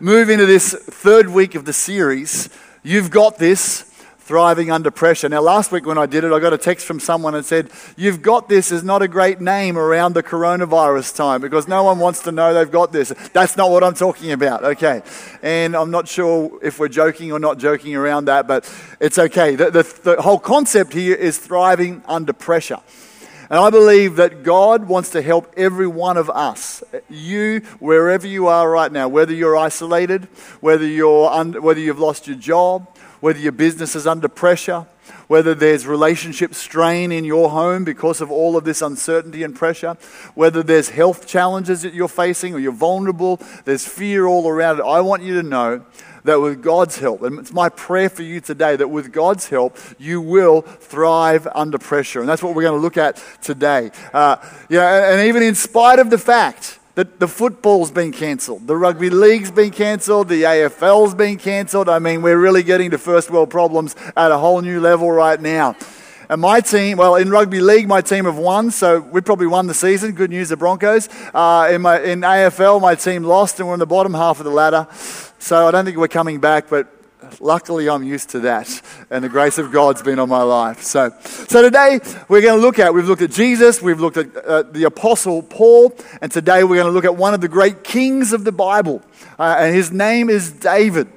move into this third week of the series, You've Got This Thriving Under Pressure. Now, last week when I did it, I got a text from someone and said, You've Got This is not a great name around the coronavirus time because no one wants to know they've got this. That's not what I'm talking about, okay? And I'm not sure if we're joking or not joking around that, but it's okay. The, the, the whole concept here is thriving under pressure. And I believe that God wants to help every one of us, you, wherever you are right now, whether you're isolated, whether, you're under, whether you've lost your job, whether your business is under pressure, whether there's relationship strain in your home because of all of this uncertainty and pressure, whether there's health challenges that you're facing or you're vulnerable, there's fear all around it. I want you to know that with God's help, and it's my prayer for you today that with God's help, you will thrive under pressure. And that's what we're going to look at today. Uh, yeah, and even in spite of the fact that the football's been cancelled, the rugby league's been cancelled, the AFL's been cancelled. I mean, we're really getting to first world problems at a whole new level right now. And my team, well, in rugby league, my team have won, so we probably won the season. Good news, the Broncos. Uh, in, my, in AFL, my team lost, and we're in the bottom half of the ladder. So I don't think we're coming back, but luckily I'm used to that. And the grace of God's been on my life. So, so today we're going to look at, we've looked at Jesus, we've looked at uh, the Apostle Paul, and today we're going to look at one of the great kings of the Bible. Uh, and his name is David.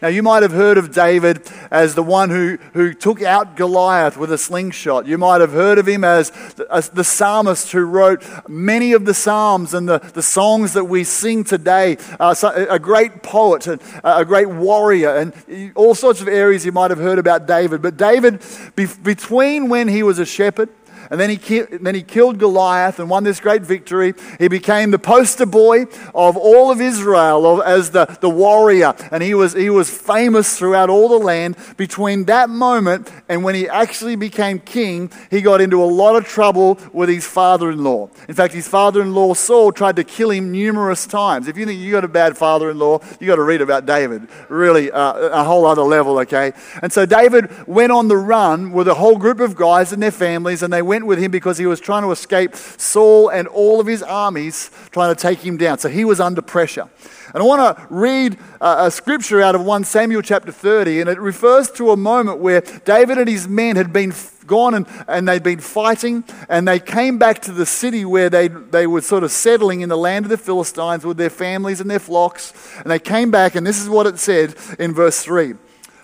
Now, you might have heard of David as the one who, who took out Goliath with a slingshot. You might have heard of him as the, as the psalmist who wrote many of the psalms and the, the songs that we sing today. Uh, so, a great poet, and a great warrior, and all sorts of areas you might have heard about David. But David, be, between when he was a shepherd and then he, ki- then he killed Goliath and won this great victory. He became the poster boy of all of Israel of, as the, the warrior. And he was, he was famous throughout all the land. Between that moment and when he actually became king, he got into a lot of trouble with his father in law. In fact, his father in law, Saul, tried to kill him numerous times. If you think you got a bad father in law, you got to read about David. Really, uh, a whole other level, okay? And so David went on the run with a whole group of guys and their families, and they went with him because he was trying to escape Saul and all of his armies trying to take him down. So he was under pressure. And I want to read uh, a scripture out of 1 Samuel chapter 30, and it refers to a moment where David and his men had been gone and, and they'd been fighting, and they came back to the city where they, they were sort of settling in the land of the Philistines with their families and their flocks. And they came back, and this is what it said in verse 3.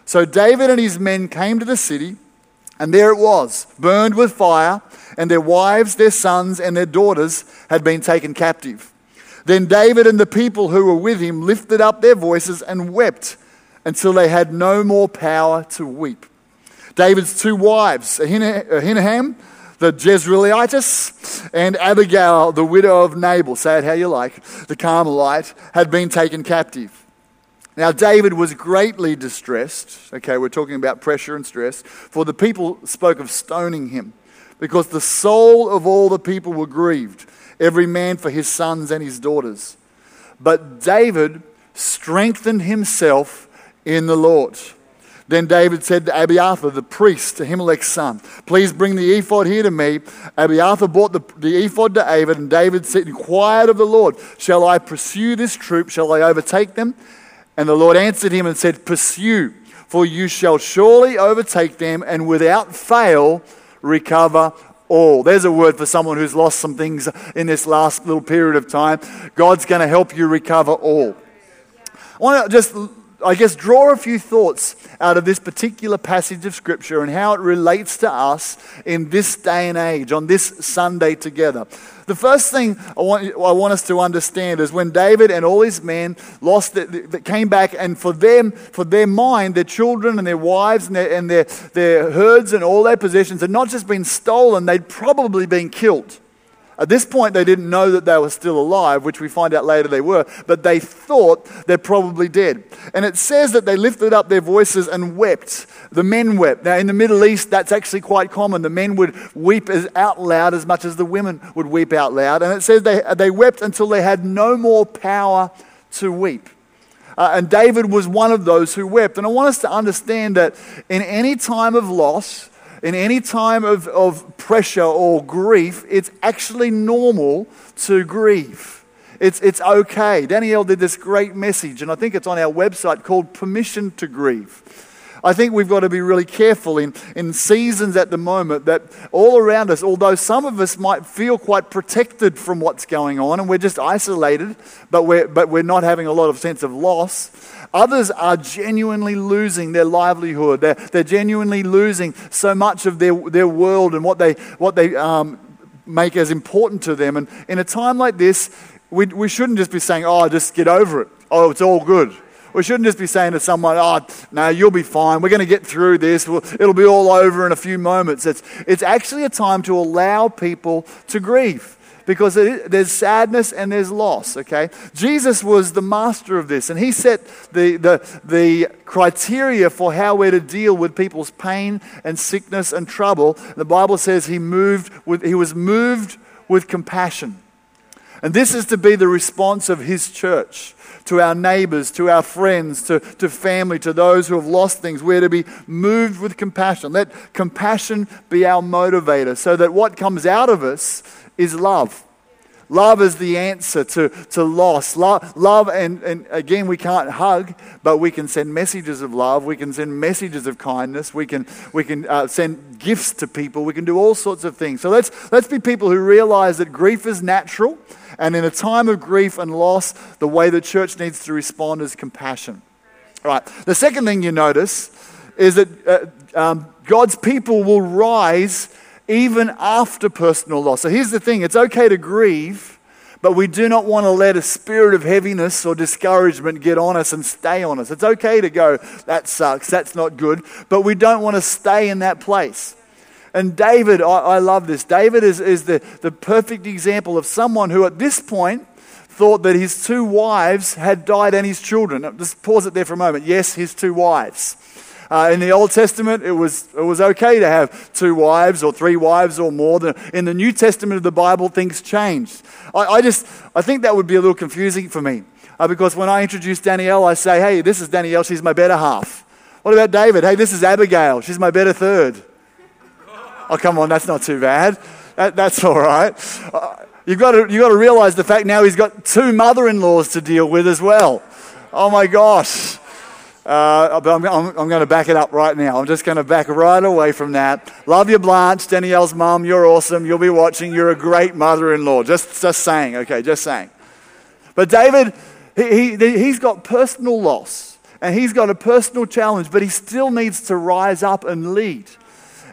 So David and his men came to the city and there it was, burned with fire, and their wives, their sons, and their daughters had been taken captive. Then David and the people who were with him lifted up their voices and wept until they had no more power to weep. David's two wives, Ahinoam, the Jezreelitess, and Abigail, the widow of Nabal, say it how you like, the Carmelite, had been taken captive. Now, David was greatly distressed. Okay, we're talking about pressure and stress. For the people spoke of stoning him, because the soul of all the people were grieved, every man for his sons and his daughters. But David strengthened himself in the Lord. Then David said to Abiathar, the priest, to Ahimelech's son, Please bring the ephod here to me. Abiathar brought the, the ephod to David, and David said, inquired of the Lord, Shall I pursue this troop? Shall I overtake them? And the Lord answered him and said, Pursue, for you shall surely overtake them and without fail recover all. There's a word for someone who's lost some things in this last little period of time. God's going to help you recover all. I want to just I guess, draw a few thoughts out of this particular passage of Scripture and how it relates to us in this day and age, on this Sunday together. The first thing I want, I want us to understand is when David and all his men lost, that came back, and for them, for their mind, their children and their wives and, their, and their, their herds and all their possessions had not just been stolen, they'd probably been killed. At this point, they didn't know that they were still alive, which we find out later they were, but they thought they're probably dead. And it says that they lifted up their voices and wept. The men wept. Now, in the Middle East, that's actually quite common. The men would weep as out loud as much as the women would weep out loud. And it says they, they wept until they had no more power to weep. Uh, and David was one of those who wept. And I want us to understand that in any time of loss, in any time of, of pressure or grief, it's actually normal to grieve. It's, it's okay. Danielle did this great message, and I think it's on our website called Permission to Grieve. I think we've got to be really careful in, in seasons at the moment that all around us, although some of us might feel quite protected from what's going on and we're just isolated, but we're, but we're not having a lot of sense of loss, others are genuinely losing their livelihood. They're, they're genuinely losing so much of their, their world and what they, what they um, make as important to them. And in a time like this, we, we shouldn't just be saying, oh, just get over it. Oh, it's all good. We shouldn't just be saying to someone, oh, no, you'll be fine. We're going to get through this. it'll be all over in a few moments. It's, it's actually a time to allow people to grieve because there's sadness and there's loss, okay? Jesus was the master of this, and he set the, the, the criteria for how we're to deal with people's pain and sickness and trouble. The Bible says he, moved with, he was moved with compassion. And this is to be the response of his church to our neighbors, to our friends, to, to family, to those who have lost things. We're to be moved with compassion. Let compassion be our motivator so that what comes out of us is love. Love is the answer to, to loss. Love, love and, and again, we can't hug, but we can send messages of love. We can send messages of kindness. We can, we can uh, send gifts to people. We can do all sorts of things. So let's, let's be people who realize that grief is natural and in a time of grief and loss, the way the church needs to respond is compassion. All right. The second thing you notice is that uh, um, God's people will rise even after personal loss. So here's the thing it's okay to grieve, but we do not want to let a spirit of heaviness or discouragement get on us and stay on us. It's okay to go, that sucks, that's not good, but we don't want to stay in that place. And David, I, I love this. David is, is the, the perfect example of someone who, at this point, thought that his two wives had died and his children. Just pause it there for a moment. Yes, his two wives. Uh, in the Old Testament, it was, it was okay to have two wives or three wives or more. In the New Testament of the Bible, things changed. I, I just, I think that would be a little confusing for me. Uh, because when I introduce Danielle, I say, hey, this is Danielle, she's my better half. What about David? Hey, this is Abigail, she's my better third. Oh, come on, that's not too bad. That, that's all right. Uh, you've got, to, you've got to realize the fact now he's got two mother in laws to deal with as well. Oh my gosh. Uh, but I'm, I'm, I'm, going to back it up right now. I'm just going to back right away from that. Love you, Blanche, Danielle's mom. You're awesome. You'll be watching. You're a great mother in law. Just, just saying, okay, just saying. But David, he, he, he's got personal loss and he's got a personal challenge, but he still needs to rise up and lead.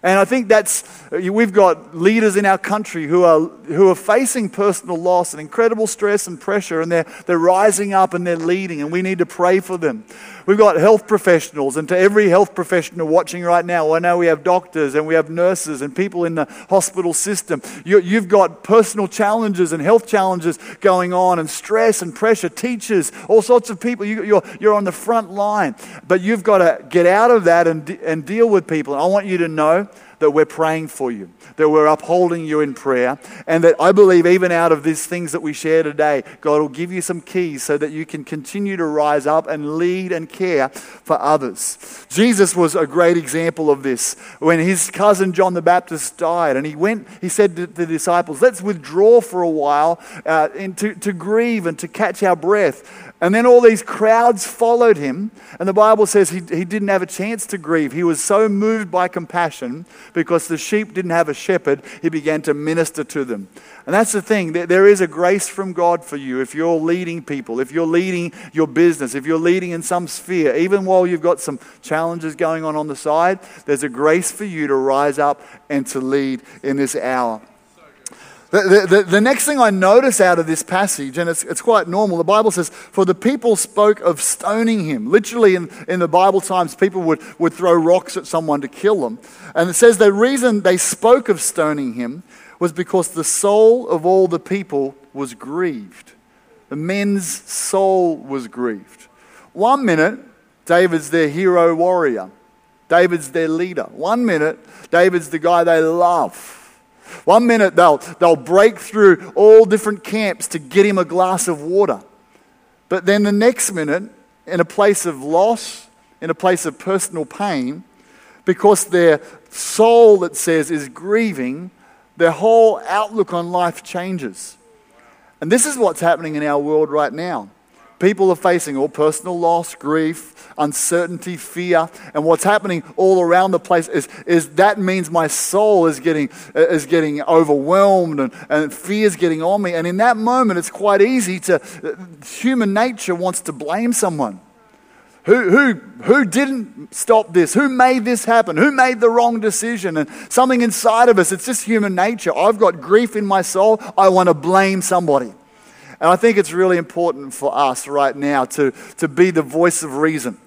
And I think that's, we've got leaders in our country who are, who are facing personal loss and incredible stress and pressure, and they're, they're rising up and they're leading, and we need to pray for them. We've got health professionals, and to every health professional watching right now, I know we have doctors and we have nurses and people in the hospital system. You, you've got personal challenges and health challenges going on, and stress and pressure, teachers, all sorts of people. You, you're, you're on the front line, but you've got to get out of that and, and deal with people. And I want you to know that we're praying for you, that we're upholding you in prayer, and that I believe even out of these things that we share today, God will give you some keys so that you can continue to rise up and lead and care for others. Jesus was a great example of this. When his cousin John the Baptist died, and he went, he said to the disciples, Let's withdraw for a while uh, to, to grieve and to catch our breath. And then all these crowds followed him. And the Bible says he, he didn't have a chance to grieve. He was so moved by compassion because the sheep didn't have a shepherd, he began to minister to them. And that's the thing. There is a grace from God for you if you're leading people, if you're leading your business, if you're leading in some sphere, even while you've got some challenges going on on the side, there's a grace for you to rise up and to lead in this hour. The, the, the, next thing I notice out of this passage, and it's, it's quite normal, the Bible says, For the people spoke of stoning him. Literally, in, in the Bible times, people would, would throw rocks at someone to kill them. And it says the reason they spoke of stoning him was because the soul of all the people was grieved. The men's soul was grieved. One minute, David's their hero warrior, David's their leader. One minute, David's the guy they love. One minute they'll, they'll break through all different camps to get him a glass of water. But then the next minute, in a place of loss, in a place of personal pain, because their soul, it says, is grieving, their whole outlook on life changes. And this is what's happening in our world right now. People are facing all personal loss, grief, uncertainty, fear. And what's happening all around the place is, is that means my soul is getting, is getting overwhelmed and, and fear is getting on me. And in that moment, it's quite easy to, human nature wants to blame someone. Who, who, who didn't stop this? Who made this happen? Who made the wrong decision? And something inside of us, it's just human nature. I've got grief in my soul. I want to blame somebody. And I think it's really important for us right now to, to be the voice of reason.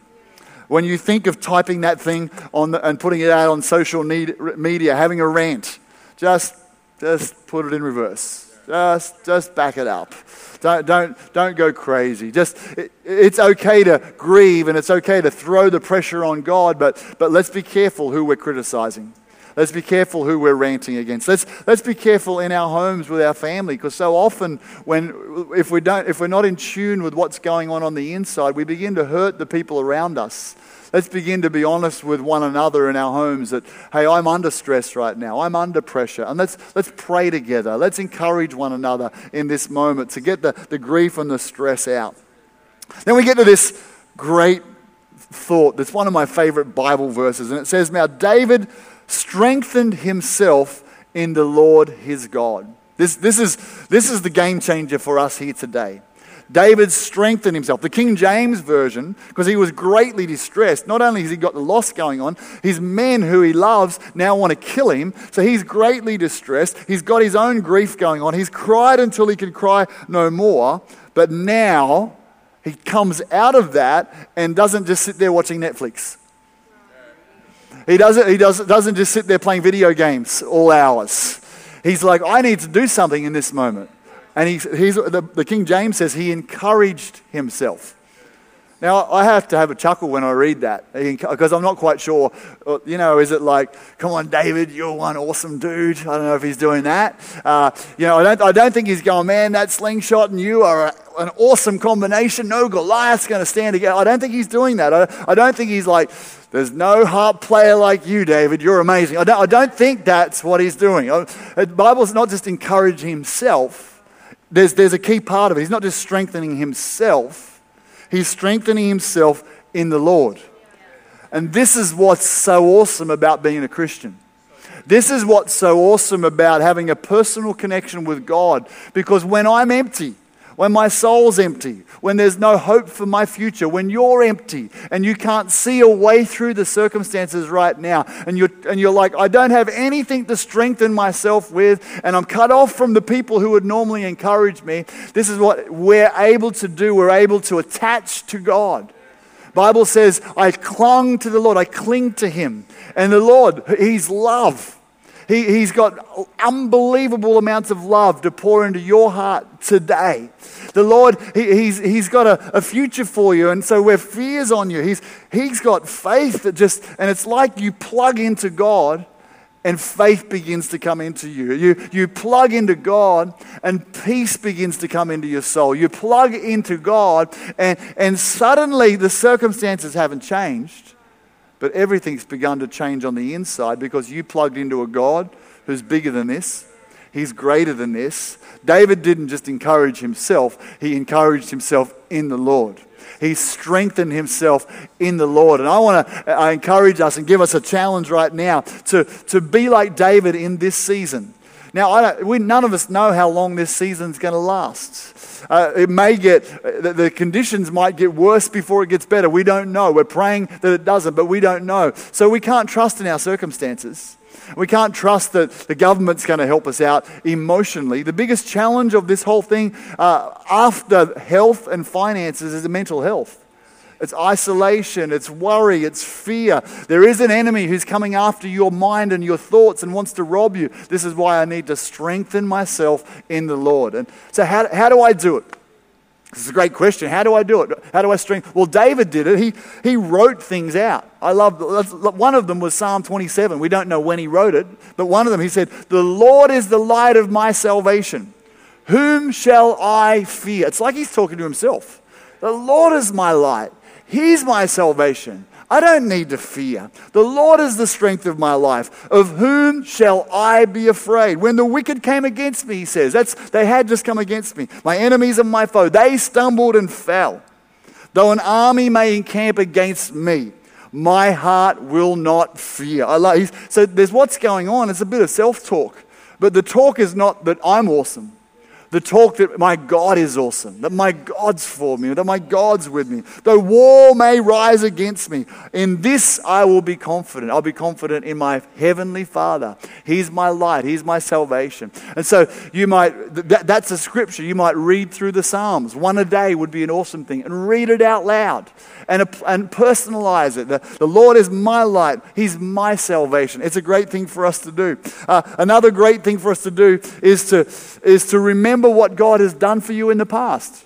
When you think of typing that thing on the, and putting it out on social need, media, having a rant, just, just put it in reverse. Just, just back it up. Don't, don't, don't go crazy. Just, it, it's okay to grieve and it's okay to throw the pressure on God, but, but let's be careful who we're criticizing. Let's be careful who we're ranting against. Let's, let's be careful in our homes with our family because so often when if we don't if we're not in tune with what's going on on the inside, we begin to hurt the people around us. Let's begin to be honest with one another in our homes that, hey, I'm under stress right now. I'm under pressure. And let's, let's pray together. Let's encourage one another in this moment to get the, the grief and the stress out. Then we get to this great thought that's one of my favorite Bible verses. And it says, Now David strengthened himself in the Lord his God. This, this, is, this is the game changer for us here today. David strengthened himself. The King James Version, because he was greatly distressed, not only has he got the loss going on, his men who he loves now want to kill him. So he's greatly distressed. He's got his own grief going on. He's cried until he can cry no more. But now he comes out of that and doesn't just sit there watching Netflix. He doesn't, he doesn't, doesn't just sit there playing video games all hours. He's like, I need to do something in this moment. And he's, he's, the, the King James says he encouraged himself. Now, I have to have a chuckle when I read that because I'm not quite sure. Uh, you know, is it like, come on, David, you're one awesome dude? I don't know if he's doing that. Uh, you know, I don't, I don't think he's going, man, that slingshot and you are a, an awesome combination. No Goliath's going to stand together. I don't think he's doing that. I, I don't think he's like, there's no harp player like you, David. You're amazing. I don't, I don't think that's what he's doing. Uh, the Bible's not just encouraging himself, there's, there's a key part of it. He's not just strengthening himself He's strengthening himself in the Lord. And this is what's so awesome about being a Christian. This is what's so awesome about having a personal connection with God. Because when I'm empty, when my soul's empty, when there's no hope for my future, when you're empty and you can't see a way through the circumstances right now, and you're, and you're like, I don't have anything to strengthen myself with, and I'm cut off from the people who would normally encourage me, this is what we're able to do. We're able to attach to God. Bible says, I clung to the Lord, I cling to Him. And the Lord, He's love. He, he's got unbelievable amounts of love to pour into your heart today. The Lord, he, he's, he's got a, a future for you. And so where fear's on you, he's, he's got faith that just, and it's like you plug into God and faith begins to come into you. You, you plug into God and peace begins to come into your soul. You plug into God and, and suddenly the circumstances haven't changed but everything's begun to change on the inside because you plugged into a God who's bigger than this. He's greater than this. David didn't just encourage himself, he encouraged himself in the Lord. He strengthened himself in the Lord. And I want to I encourage us and give us a challenge right now to, to be like David in this season. Now, I—we none of us know how long this season's going to last. Uh, it may get, the, the conditions might get worse before it gets better. We don't know. We're praying that it doesn't, but we don't know. So we can't trust in our circumstances. We can't trust that the government's going to help us out emotionally. The biggest challenge of this whole thing, uh, after health and finances, is mental health. It's isolation, it's worry, it's fear. There is an enemy who's coming after your mind and your thoughts and wants to rob you. This is why I need to strengthen myself in the Lord. And so, how, how do I do it? This is a great question. How do I do it? How do I strengthen? Well, David did it. He, he wrote things out. I love one of them was Psalm 27. We don't know when he wrote it, but one of them he said, "The Lord is the light of my salvation. Whom shall I fear?" It's like he's talking to himself. The Lord is my light. He's my salvation. I don't need to fear. The Lord is the strength of my life. Of whom shall I be afraid? When the wicked came against me, he says, that's, they had just come against me. My enemies and my foe, they stumbled and fell. Though an army may encamp against me, my heart will not fear. I love, so there's what's going on. It's a bit of self talk. But the talk is not that I'm awesome the talk that my God is awesome, that my God's for me, that my God's with me. Though war may rise against me, in this I will be confident. I'll be confident in my heavenly Father. He's my light, He's my salvation. And so you might, that, that's a scripture. You might read through the Psalms. One a day would be an awesome thing, and read it out loud and, and personalize it. The, the Lord is my light, He's my salvation. It's a great thing for us to do. Uh, another great thing for us to do is to, is to remember remember what God has done for you in the past.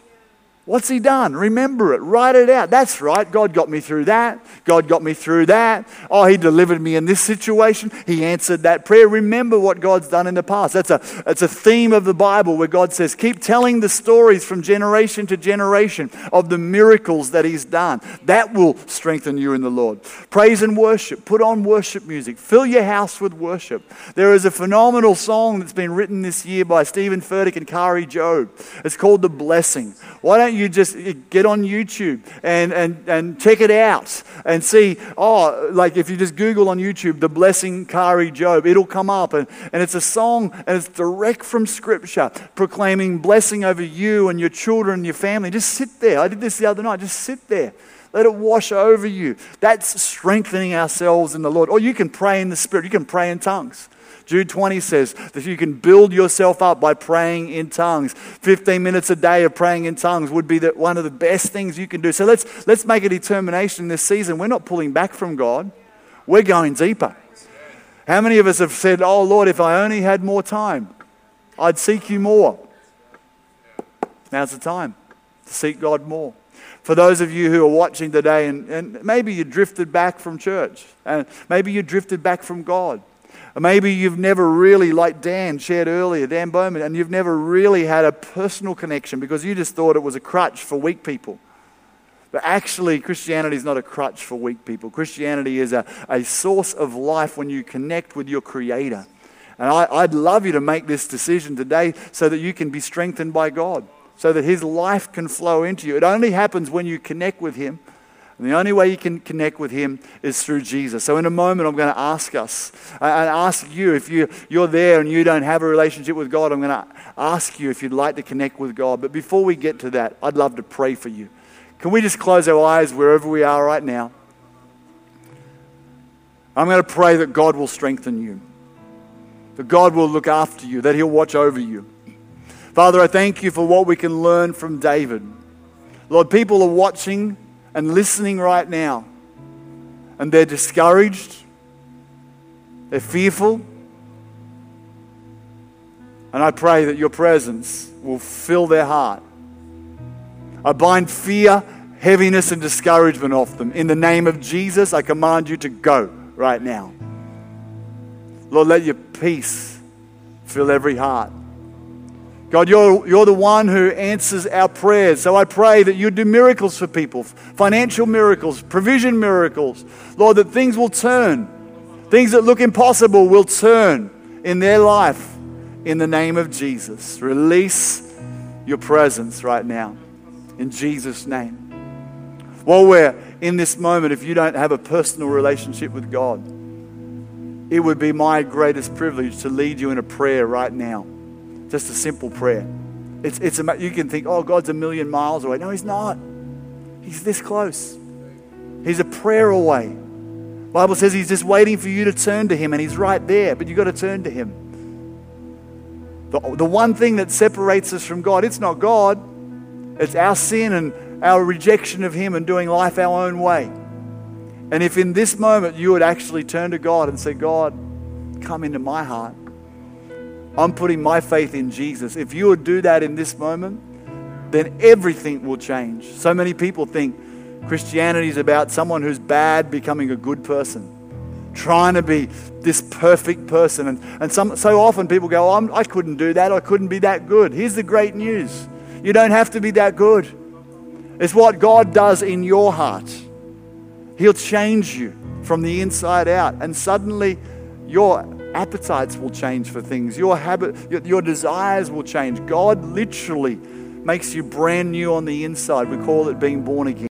What's He done? Remember it. Write it out. That's right. God got me through that. God got me through that. Oh, He delivered me in this situation. He answered that prayer. Remember what God's done in the past. That's a, that's a theme of the Bible where God says, keep telling the stories from generation to generation of the miracles that He's done. That will strengthen you in the Lord. Praise and worship. Put on worship music. Fill your house with worship. There is a phenomenal song that's been written this year by Steven Furtick and Kari Jobe. It's called The Blessing. Why don't you just get on YouTube and, and, and check it out and see, oh, like if you just Google on YouTube, The Blessing Kari Jobe, it'll come up. And, and it's a song and it's direct from Scripture proclaiming blessing over you and your children and your family. Just sit there. I did this the other night. Just sit there. Let it wash over you. That's strengthening ourselves in the Lord. Or you can pray in the Spirit, you can pray in tongues. Jude 20 says that you can build yourself up by praying in tongues. 15 minutes a day of praying in tongues would be the, one of the best things you can do. So let's, let's make a determination this season. We're not pulling back from God, we're going deeper. How many of us have said, Oh Lord, if I only had more time, I'd seek you more? Now's the time to seek God more. For those of you who are watching today, and, and maybe you drifted back from church, and maybe you drifted back from God, maybe you've never really, like Dan shared earlier, Dan Bowman, and you've never really had a personal connection because you just thought it was a crutch for weak people. But actually, Christianity is not a crutch for weak people. Christianity is a, a source of life when you connect with your Creator. And I, I'd love you to make this decision today so that you can be strengthened by God, so that His life can flow into you. It only happens when you connect with Him. And the only way you can connect with Him is through Jesus. So, in a moment, I'm going to ask us and ask you if you, you're there and you don't have a relationship with God, I'm going to ask you if you'd like to connect with God. But before we get to that, I'd love to pray for you. Can we just close our eyes wherever we are right now? I'm going to pray that God will strengthen you, that God will look after you, that He'll watch over you. Father, I thank you for what we can learn from David. Lord, people are watching and listening right now, and they're discouraged, they're fearful. And I pray that your presence will fill their heart. I bind fear, heaviness, and discouragement off them. In the name of Jesus, I command you to go right now. Lord, let your peace fill every heart. God, you're, you're the one who answers our prayers. So I pray that you do miracles for people financial miracles, provision miracles. Lord, that things will turn. Things that look impossible will turn in their life in the name of Jesus. Release your presence right now in Jesus' name. While we're in this moment, if you don't have a personal relationship with God, it would be my greatest privilege to lead you in a prayer right now. Just a simple prayer. It's, it's you can think, oh, God's a million miles away. No, He's not. He's this close. He's a prayer away. Bible says He's just waiting for you to turn to Him, and He's right there, but you've got to turn to Him. The, the one thing that separates us from God, it's not God, it's our sin and our rejection of Him and doing life our own way. And if in this moment you would actually turn to God and say, God, come into my heart, I'm putting my faith in Jesus. If you would do that in this moment, then everything will change. So many people think Christianity is about someone who's bad becoming a good person, trying to be this perfect person. And, and some, so often people go, oh, I couldn't do that, I couldn't be that good. Here's the great news you don't have to be that good. It's what God does in your heart He'll change you from the inside out, and suddenly your appetites will change for things. Your habit, your, your desires will change. God literally makes you brand new on the inside. We call it being born again.